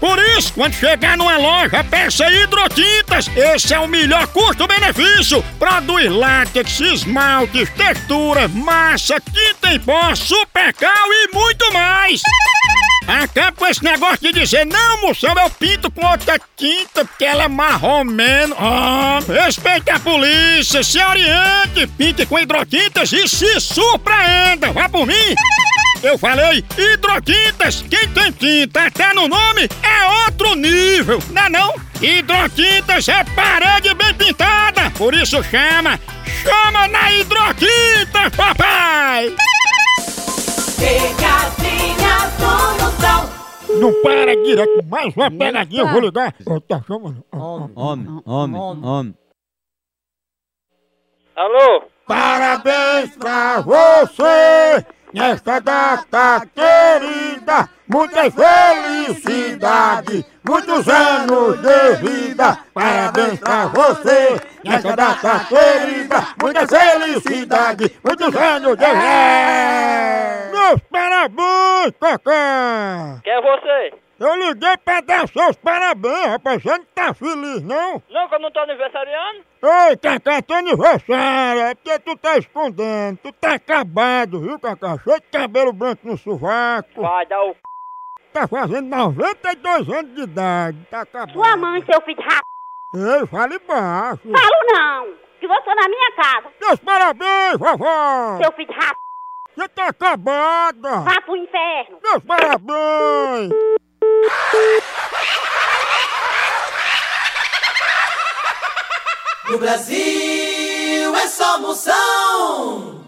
Por isso, quando chegar numa loja, peça hidrotintas. Esse é o melhor custo-benefício. Produz látex, esmaltes, textura, massa, tinta em pó, supercal e muito mais. Acaba com esse negócio de dizer, não, moção, eu pinto com outra tinta porque ela é marromeno. Ah, respeite a polícia, se oriente, pinte com hidrotintas e se surpreenda. Vá por mim. Eu falei hidrotintas. Quem tem tinta até no nome é outro nível, não é não? Hidrotintas é parede bem pintada, por isso chama, chama na hidrotinta, papai! Pegadinha do Moção. Não para direto, mais uma pegadinha, eu vou ligar. Ô, tá chamando. Ó. Homem, homem, homem. Alô? Parabéns pra você nesta data querida. Muitas felicidades, muitos anos de vida. Parabéns pra você nesta data querida. Muitas felicidades, muitos anos de vida. Meus parabéns, Cacá. Quem é você? Eu liguei pra dar seus parabéns, rapaz. Você não tá feliz, não? Não, que eu não tô aniversariando. Oi, Cacá, teu aniversário, é porque tu tá escondendo, tu tá acabado, viu, Cacá? Cheio de cabelo branco no sovaco, Vai dar o c... tá fazendo 92 anos de idade, tá acabado. Sua mãe, seu filho de rap... Ei, fale baixo. Falo não, que você na minha casa. Meus parabéns, vovó! Seu filho de rap... Você tá acabada! Vá pro inferno. Meus parabéns! No Brasil é só moção.